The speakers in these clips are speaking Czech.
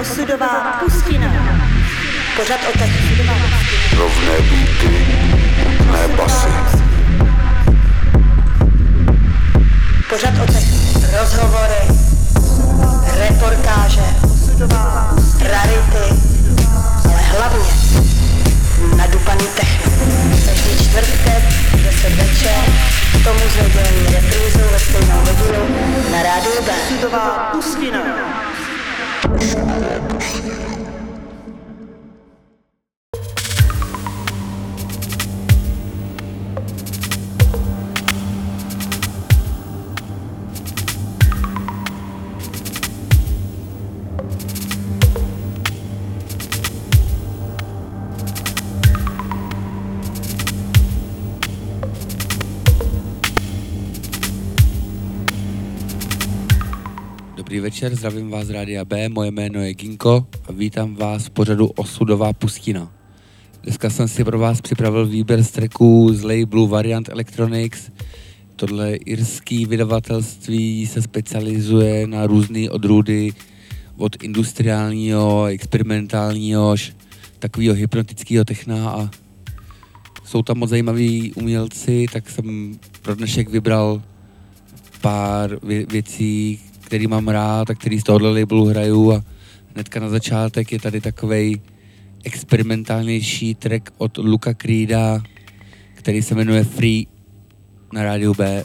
Osudová pustina. Pořad o tak Rovné beaty, ne basy. Pořad o tak Rozhovory, reportáže, rarity, ale hlavně nadupaný techno. Každý čtvrtek, 10 večer, tomu s nedělní reprízou ve stejnou hodinu na rádiu B. Osudová pustina. Večer, zdravím vás z Rádia B, moje jméno je Ginko a vítám vás v pořadu Osudová pustina. Dneska jsem si pro vás připravil výběr z tracků z labelu Variant Electronics. Tohle irský vydavatelství se specializuje na různé odrůdy od industriálního, experimentálního takového hypnotického techna a jsou tam moc zajímaví umělci, tak jsem pro dnešek vybral pár vě- věcí, který mám rád a který z tohohle labelu hraju a hnedka na začátek je tady takovej experimentálnější track od Luka Creeda, který se jmenuje Free na rádiu B.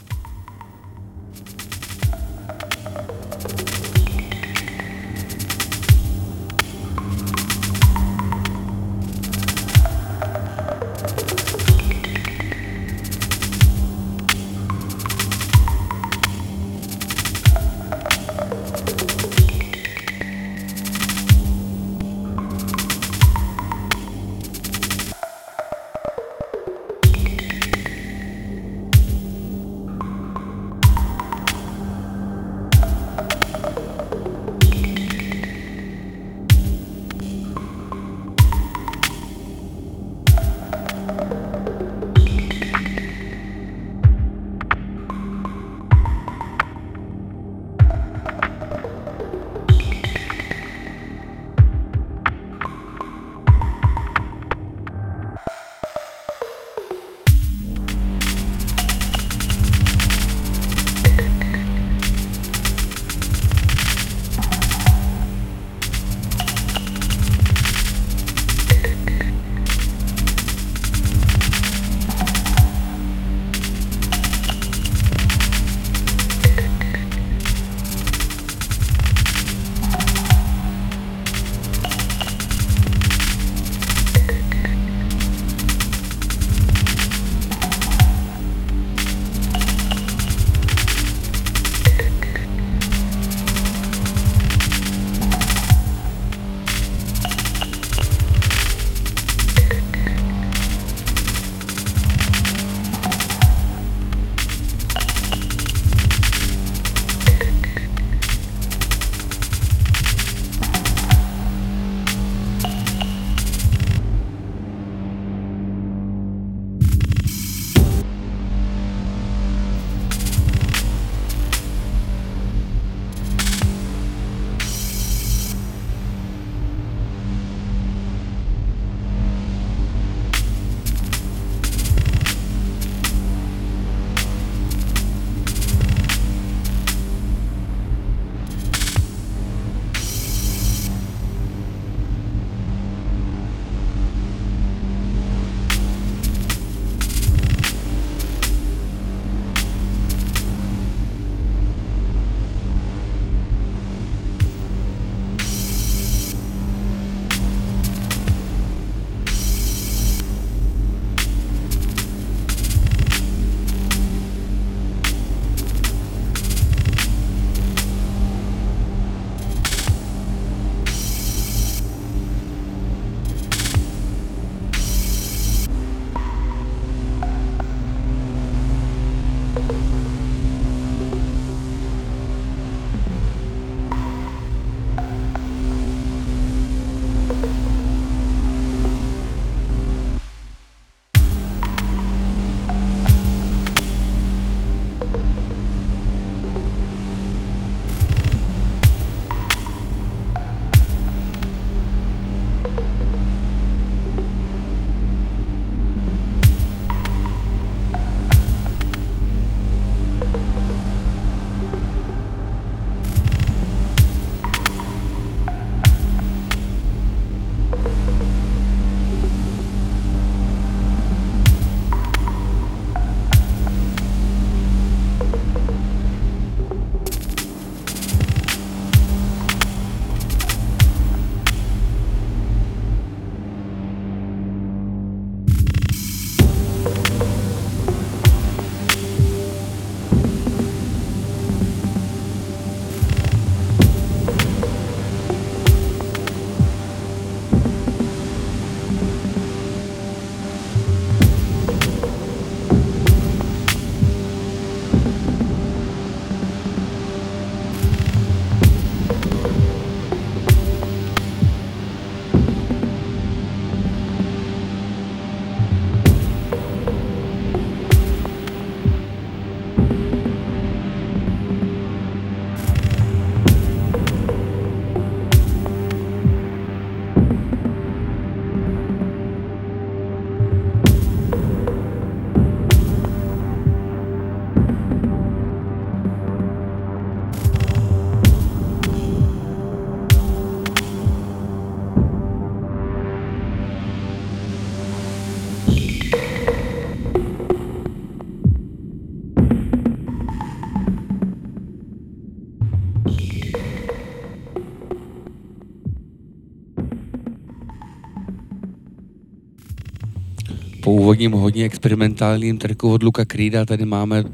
po úvodním hodně experimentálním tracku od Luka Creeda tady máme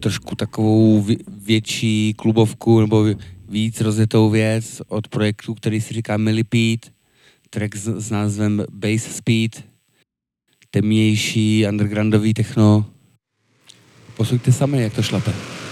trošku takovou větší klubovku nebo víc rozjetou věc od projektu, který si říká Millipede, track s, s názvem Bass Speed, temnější, undergroundový techno. Posuďte sami, jak to šlape.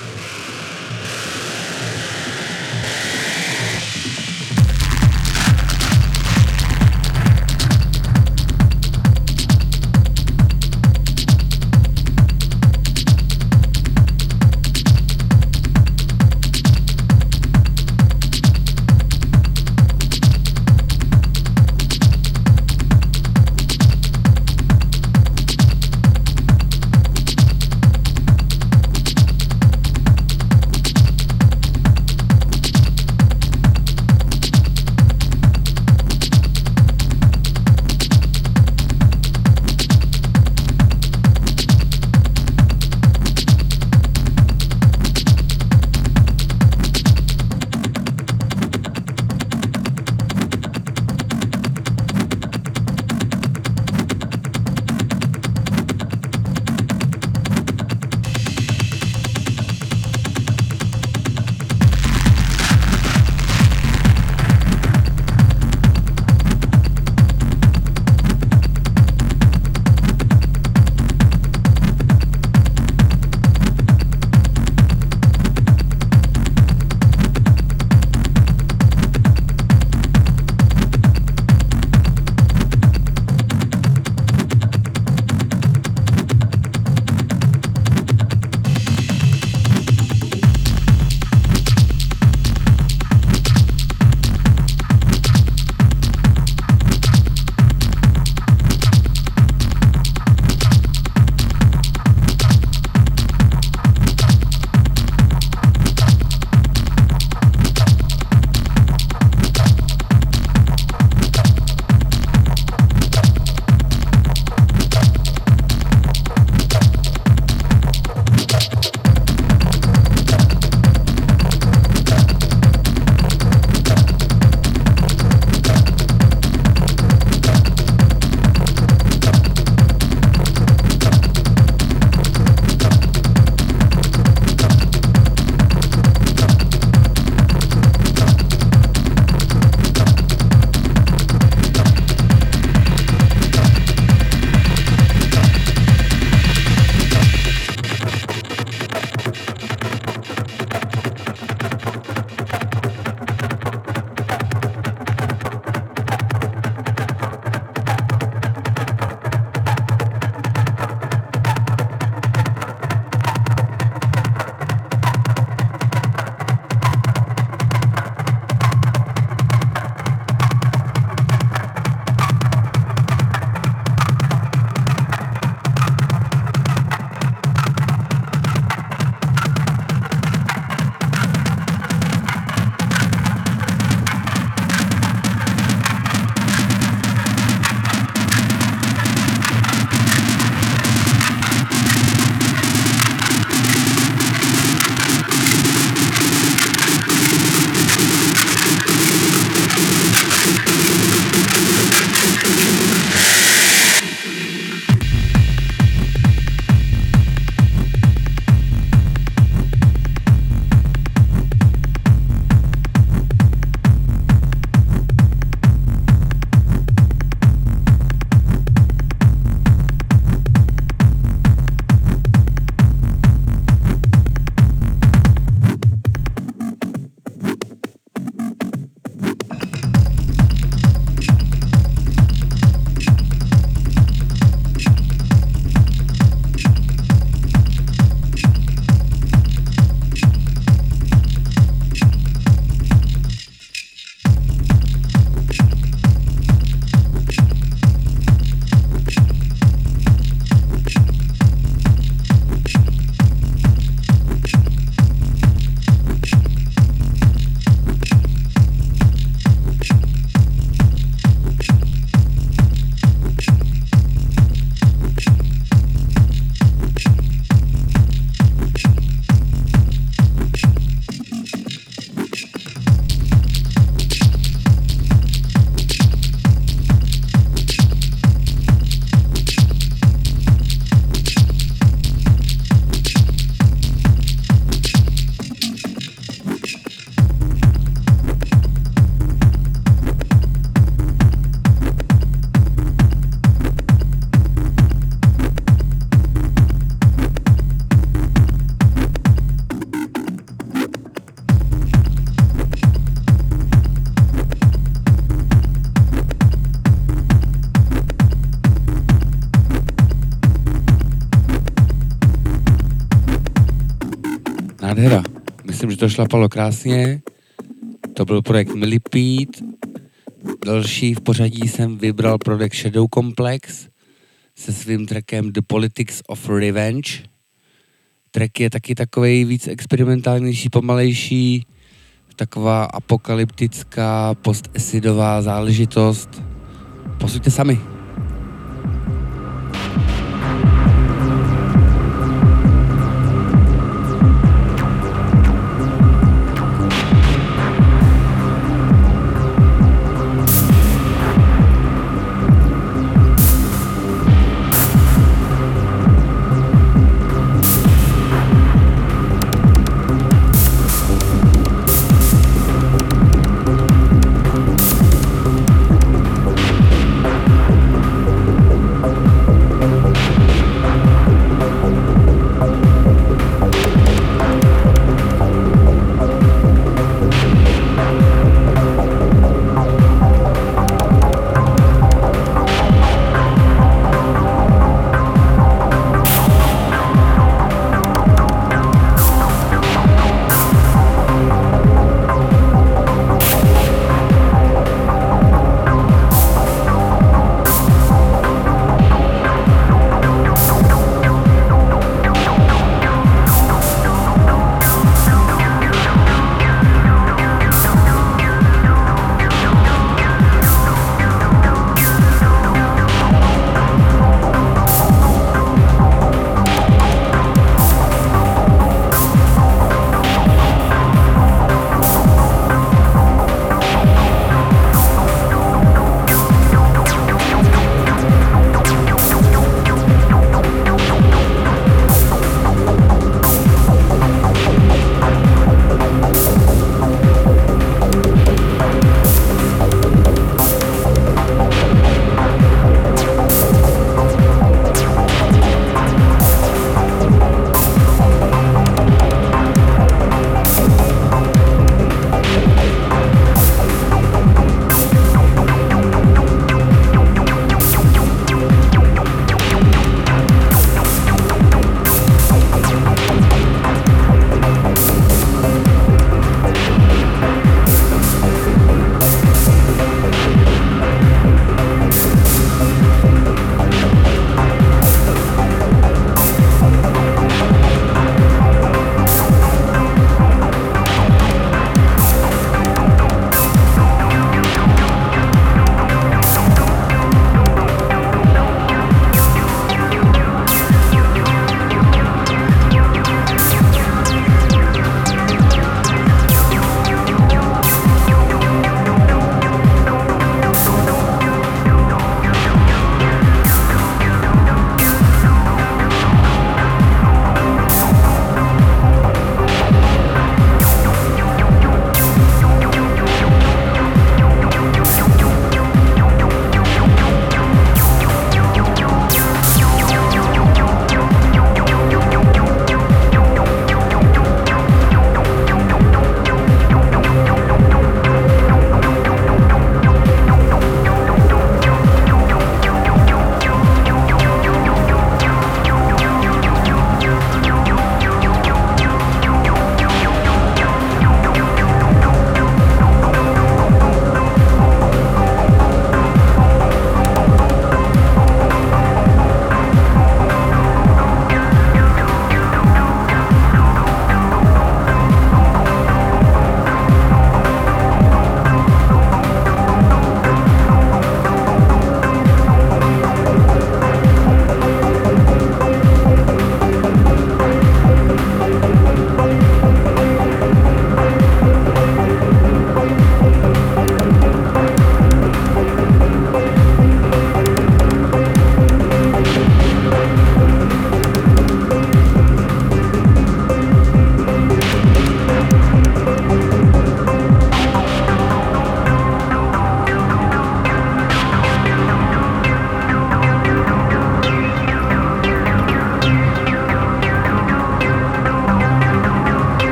Šlapalo krásně. To byl projekt Millipede. Další v pořadí jsem vybral projekt Shadow Complex se svým trackem The Politics of Revenge. Track je taky takový víc experimentálnější, pomalejší, taková apokalyptická, postesidová záležitost. Posuďte sami.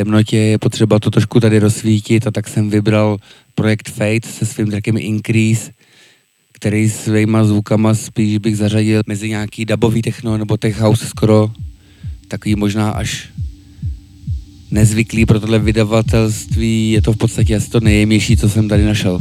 Temnotě je potřeba to trošku tady rozsvítit a tak jsem vybral projekt Fate se svým trackem Increase, který svýma zvukama spíš bych zařadil mezi nějaký dubový techno nebo tech house skoro takový možná až nezvyklý pro tohle vydavatelství. Je to v podstatě asi to nejjemnější, co jsem tady našel.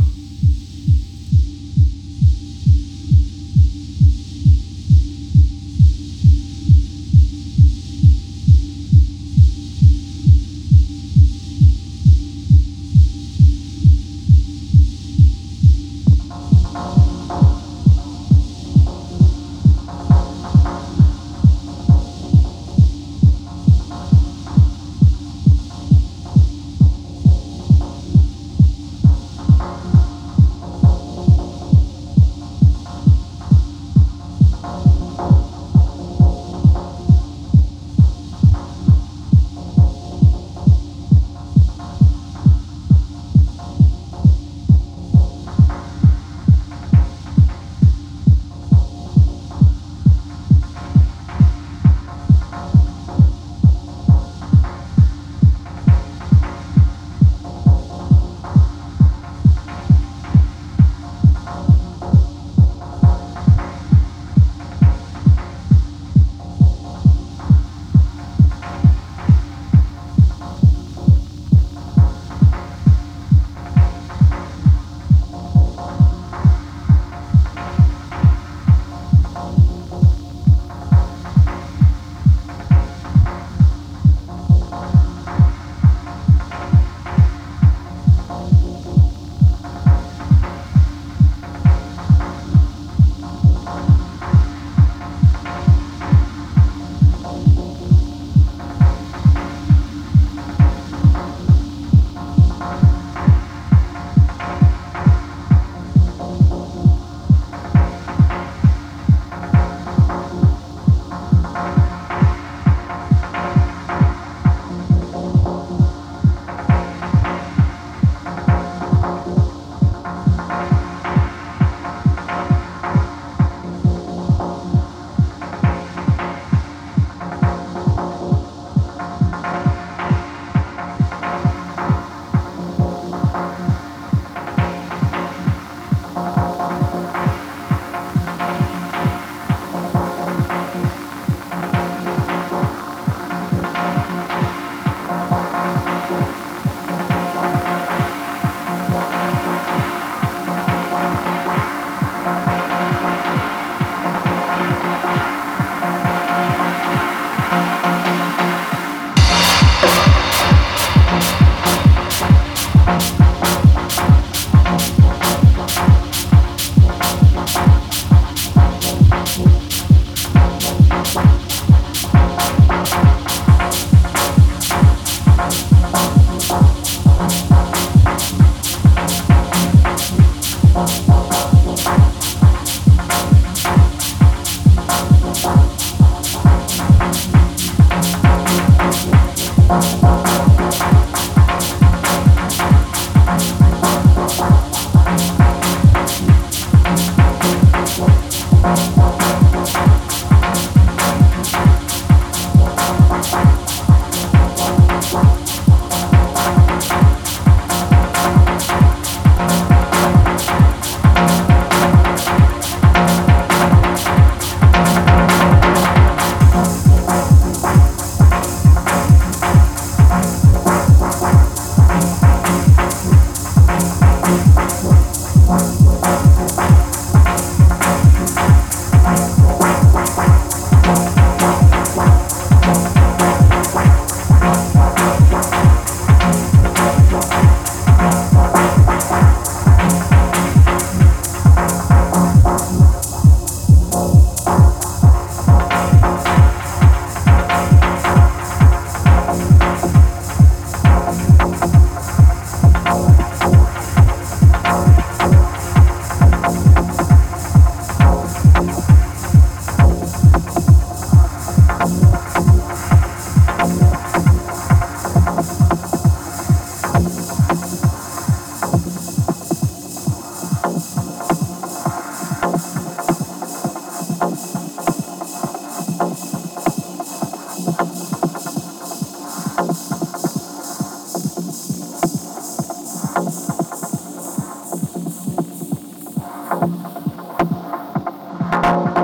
thank you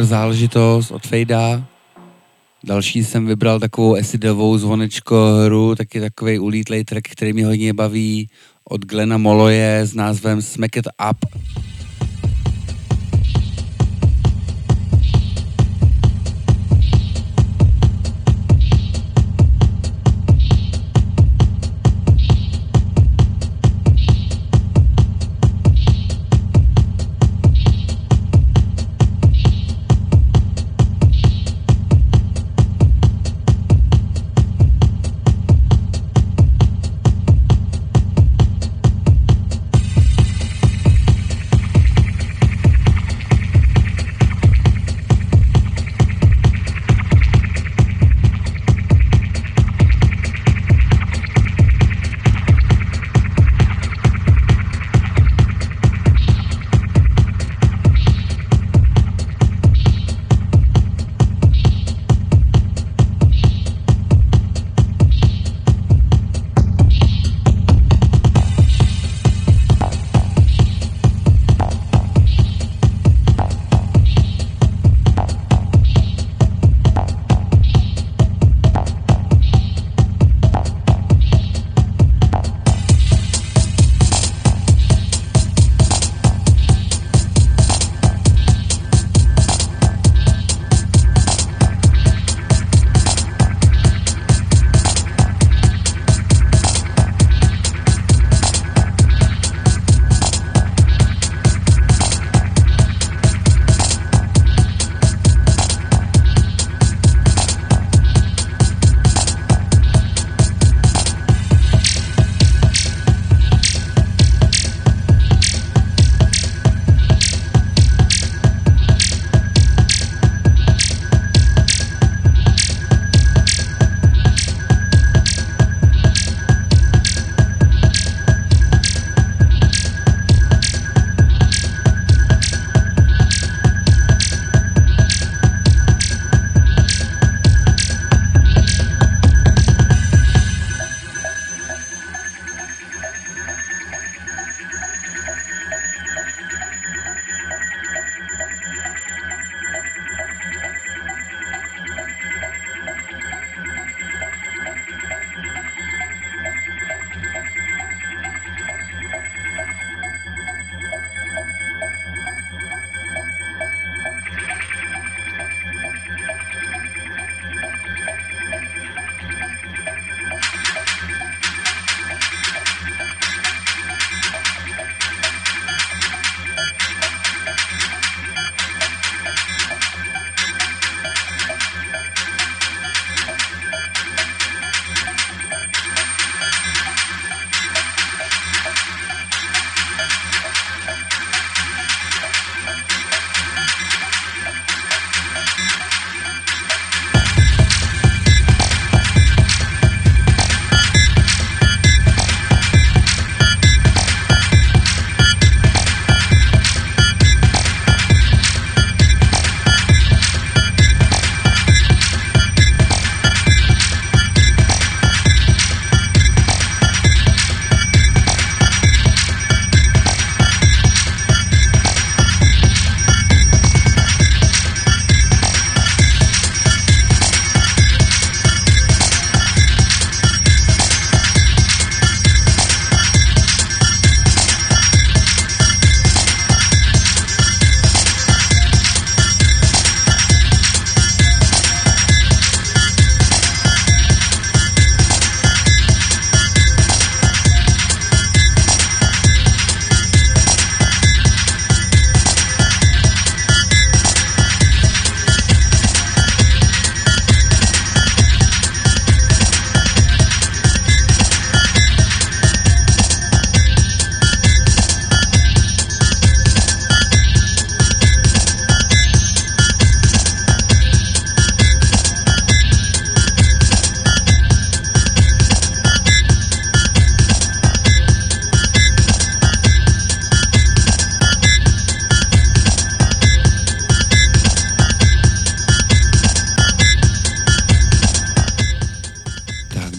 Super záležitost od Fejda. Další jsem vybral takovou acidovou zvonečko hru, taky takový ulítlej track, který mě hodně baví od Glena Moloje s názvem Smack It Up.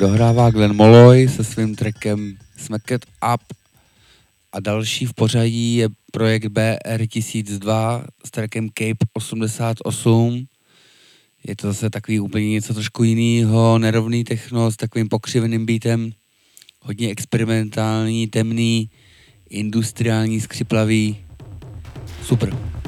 Nahrává Glenn Molloy se svým trackem Smack It Up a další v pořadí je projekt BR1002 s trackem Cape 88. Je to zase takový úplně něco trošku jiného, nerovný techno s takovým pokřiveným beatem, hodně experimentální, temný, industriální, skřiplavý. Super.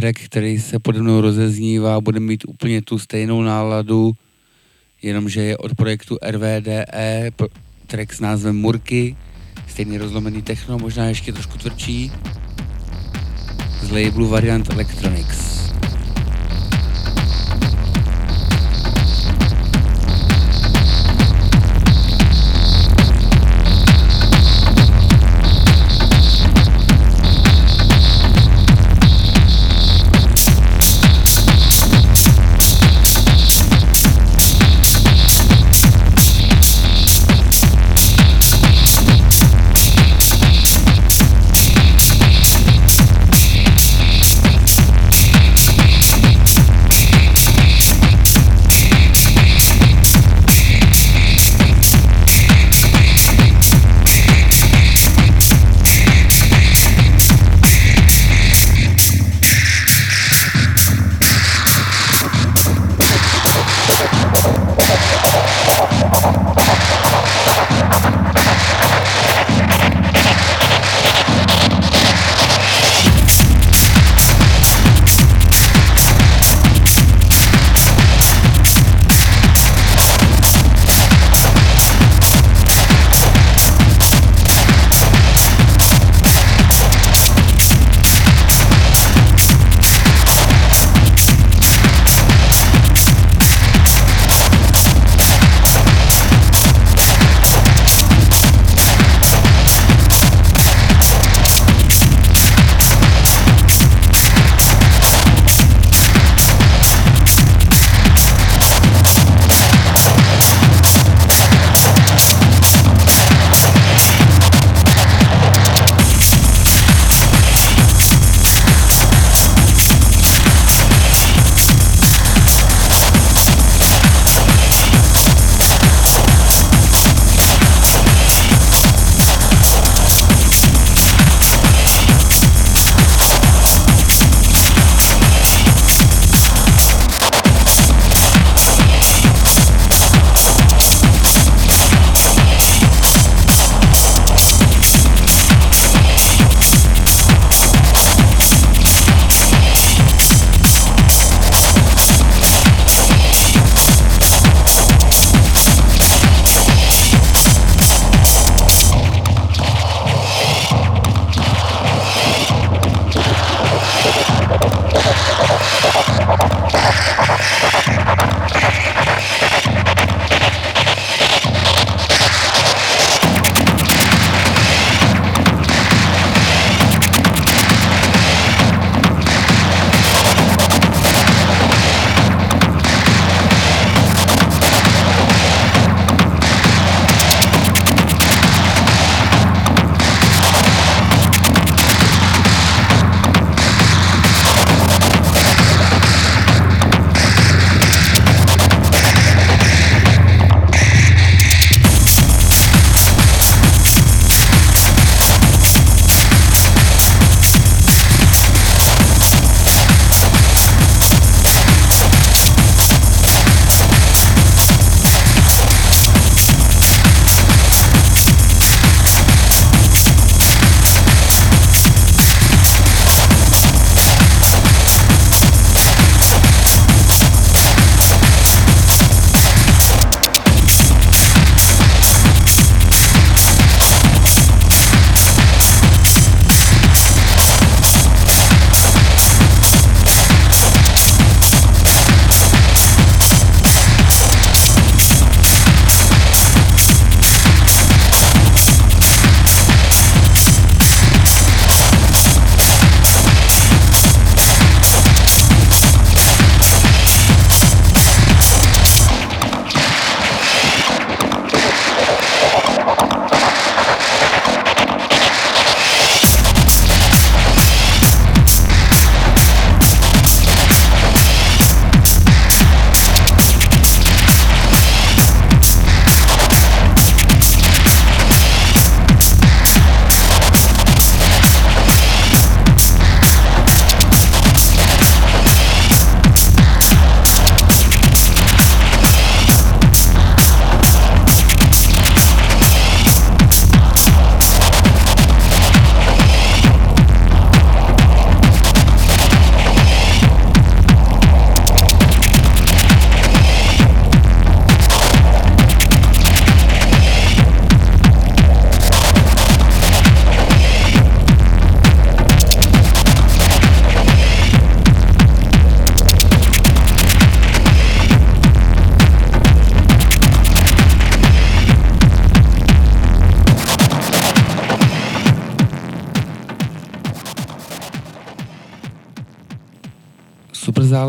Track, který se pode mnou rozeznívá, bude mít úplně tu stejnou náladu, jenomže je od projektu RVDE, track s názvem Murky, stejný rozlomený techno, možná ještě trošku tvrdší, z labelu Variant Electronics.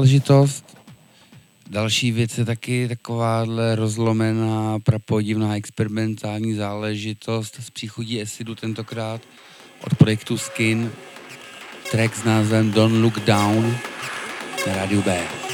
Záležitost. Další věc je taky takováhle rozlomená, prapodivná experimentální záležitost z příchodí Esidu tentokrát od projektu Skin. Track s názvem Don't Look Down na rádiu B.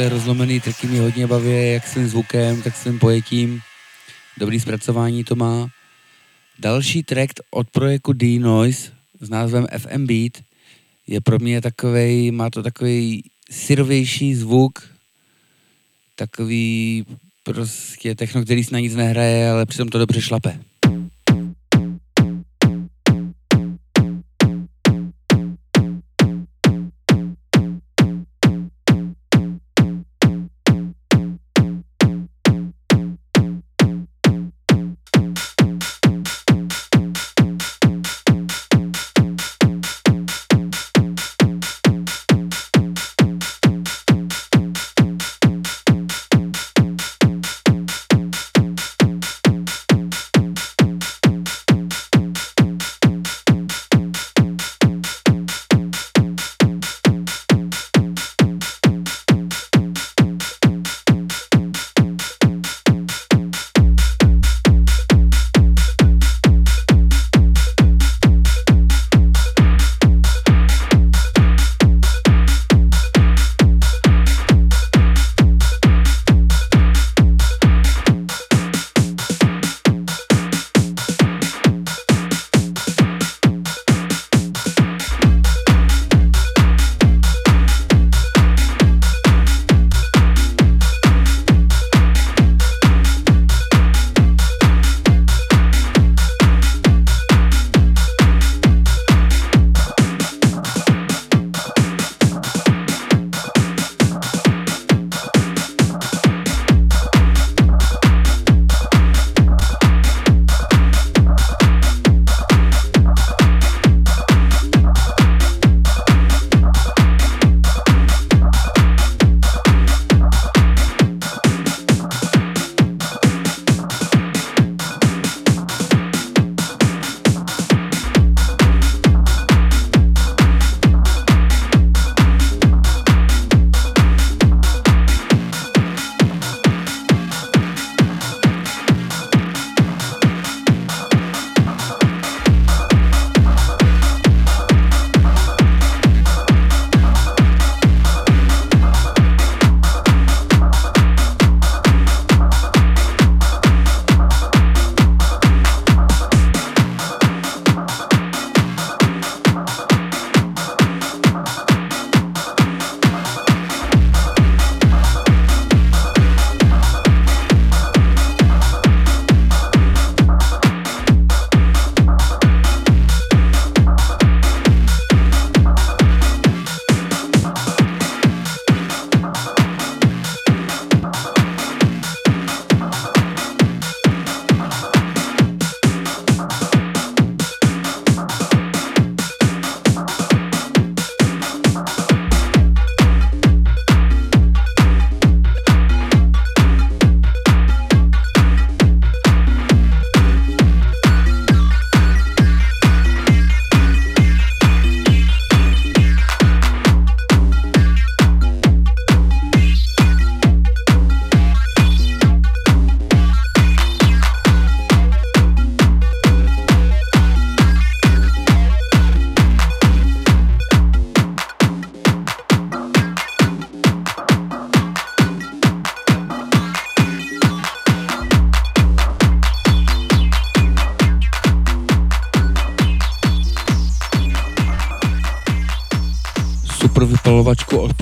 tyhle rozlomený triky mě hodně baví, jak svým zvukem, tak svým pojetím. Dobrý zpracování to má. Další track od projektu D-Noise s názvem FM Beat je pro mě takový, má to takový syrovější zvuk, takový prostě techno, který si na nic nehraje, ale přitom to dobře šlape.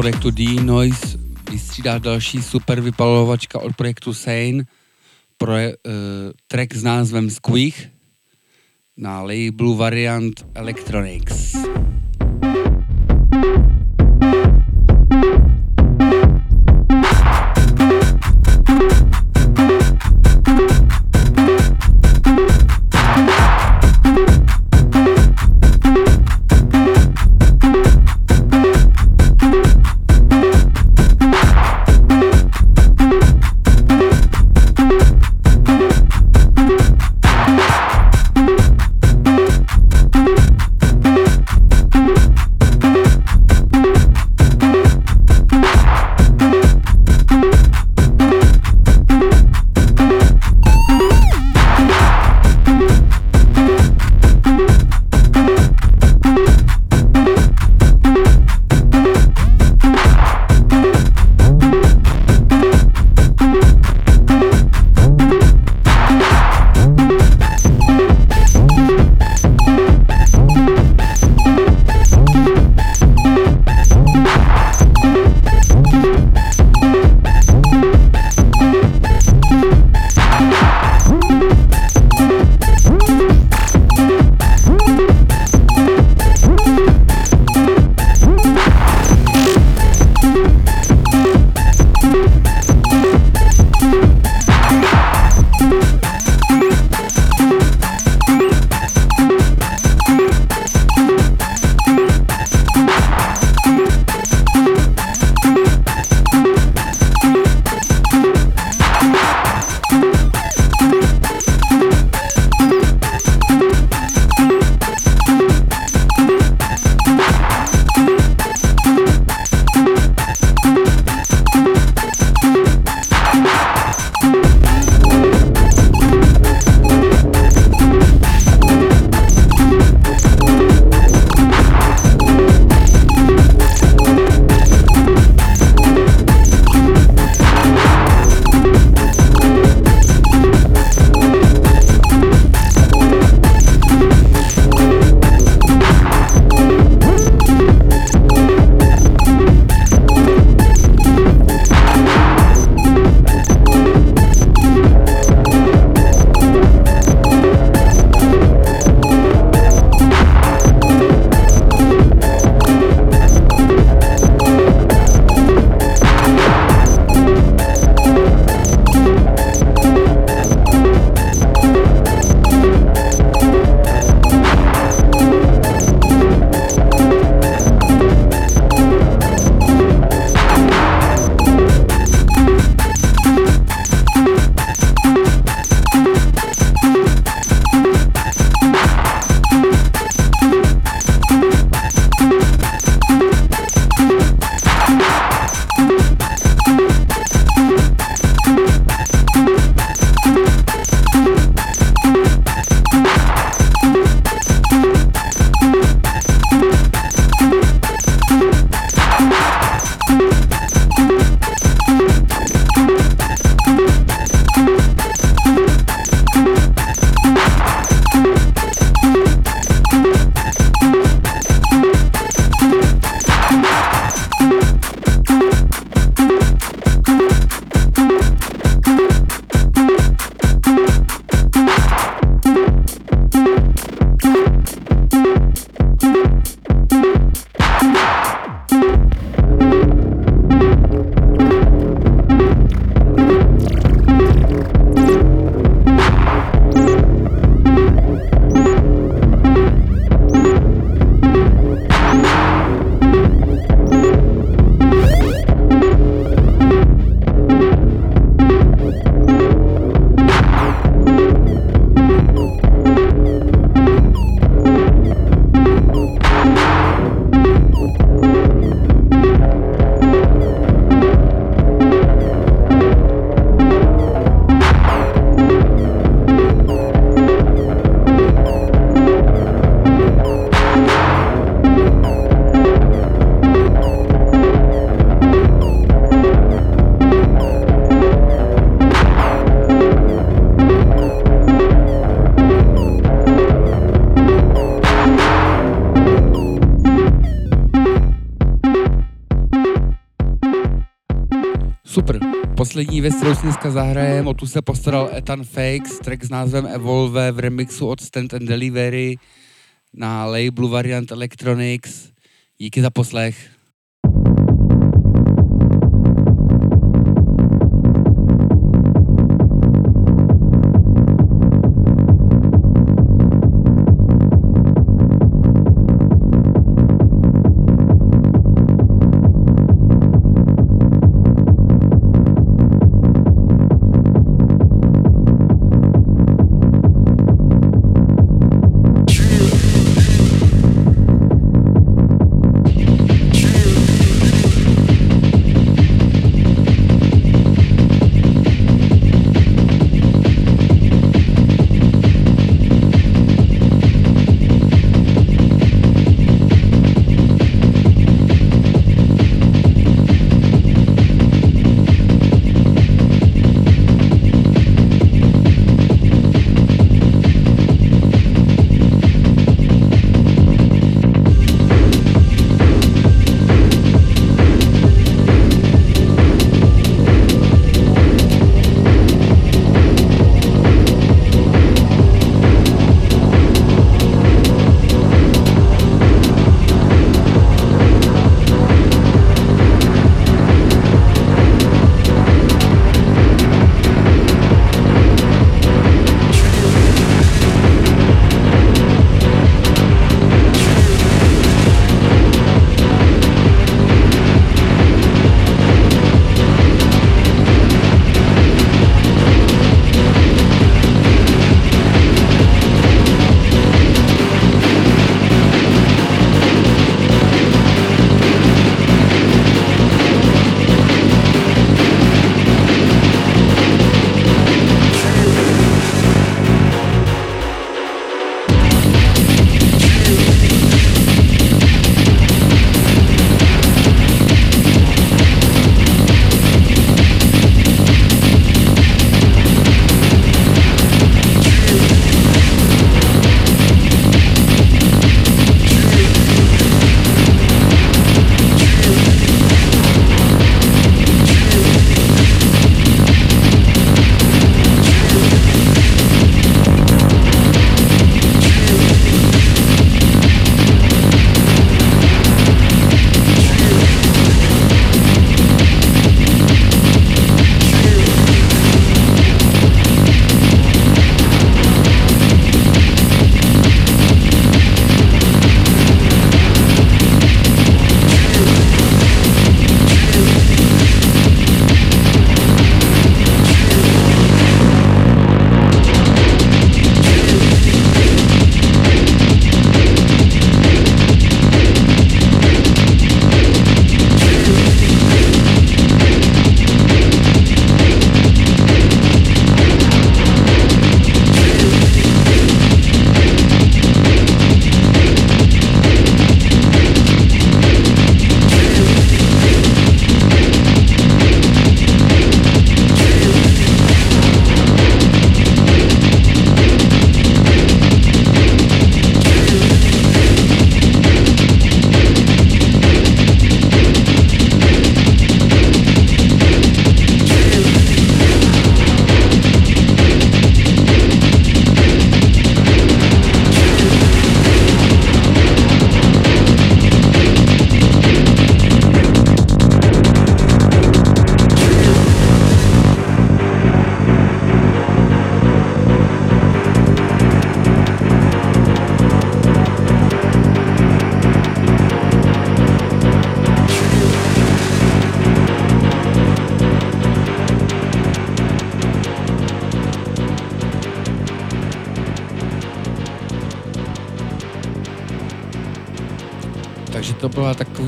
Projektu D-Noise vystřídá další super vypalovačka od projektu Sane, pro, uh, track s názvem Squeak na labelu Variant Electronics. Poslední věc, kterou si dneska zahrajem, o tu se postaral Ethan Fakes, track s názvem Evolve v remixu od Stand and Delivery na labelu Variant Electronics. Díky za poslech.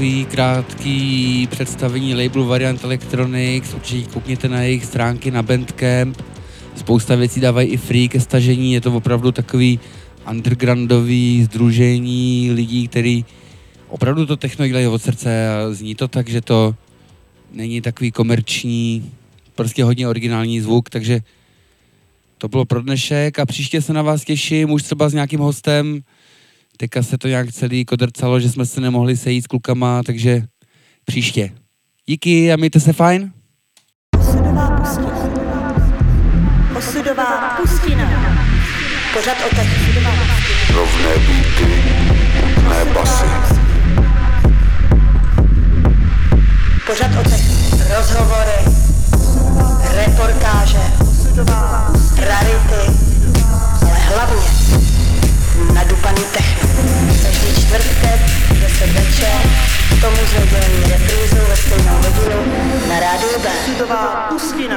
Takový krátký představení labelu Variant Electronics, určitě koukněte na jejich stránky na Bandcamp, spousta věcí dávají i free ke stažení, je to opravdu takový undergroundový združení lidí, který opravdu to techno dělají od srdce a zní to tak, že to není takový komerční, prostě hodně originální zvuk, takže to bylo pro dnešek a příště se na vás těším už třeba s nějakým hostem, Teďka se to nějak celý kodrcalo, že jsme se nemohli sejít s klukama, takže příště. Díky a mějte se fajn. Osudová pustina. Pořad o tech. Rovné beaty, hutné basy. Pořad o. Rozhovory, reportáže, rarity, ale hlavně nadupaný techno. Každý čtvrtek, 10 večer, k tomu s nedělní reprízou ve stejnou hodinu na rádiu B. Osudová pustina.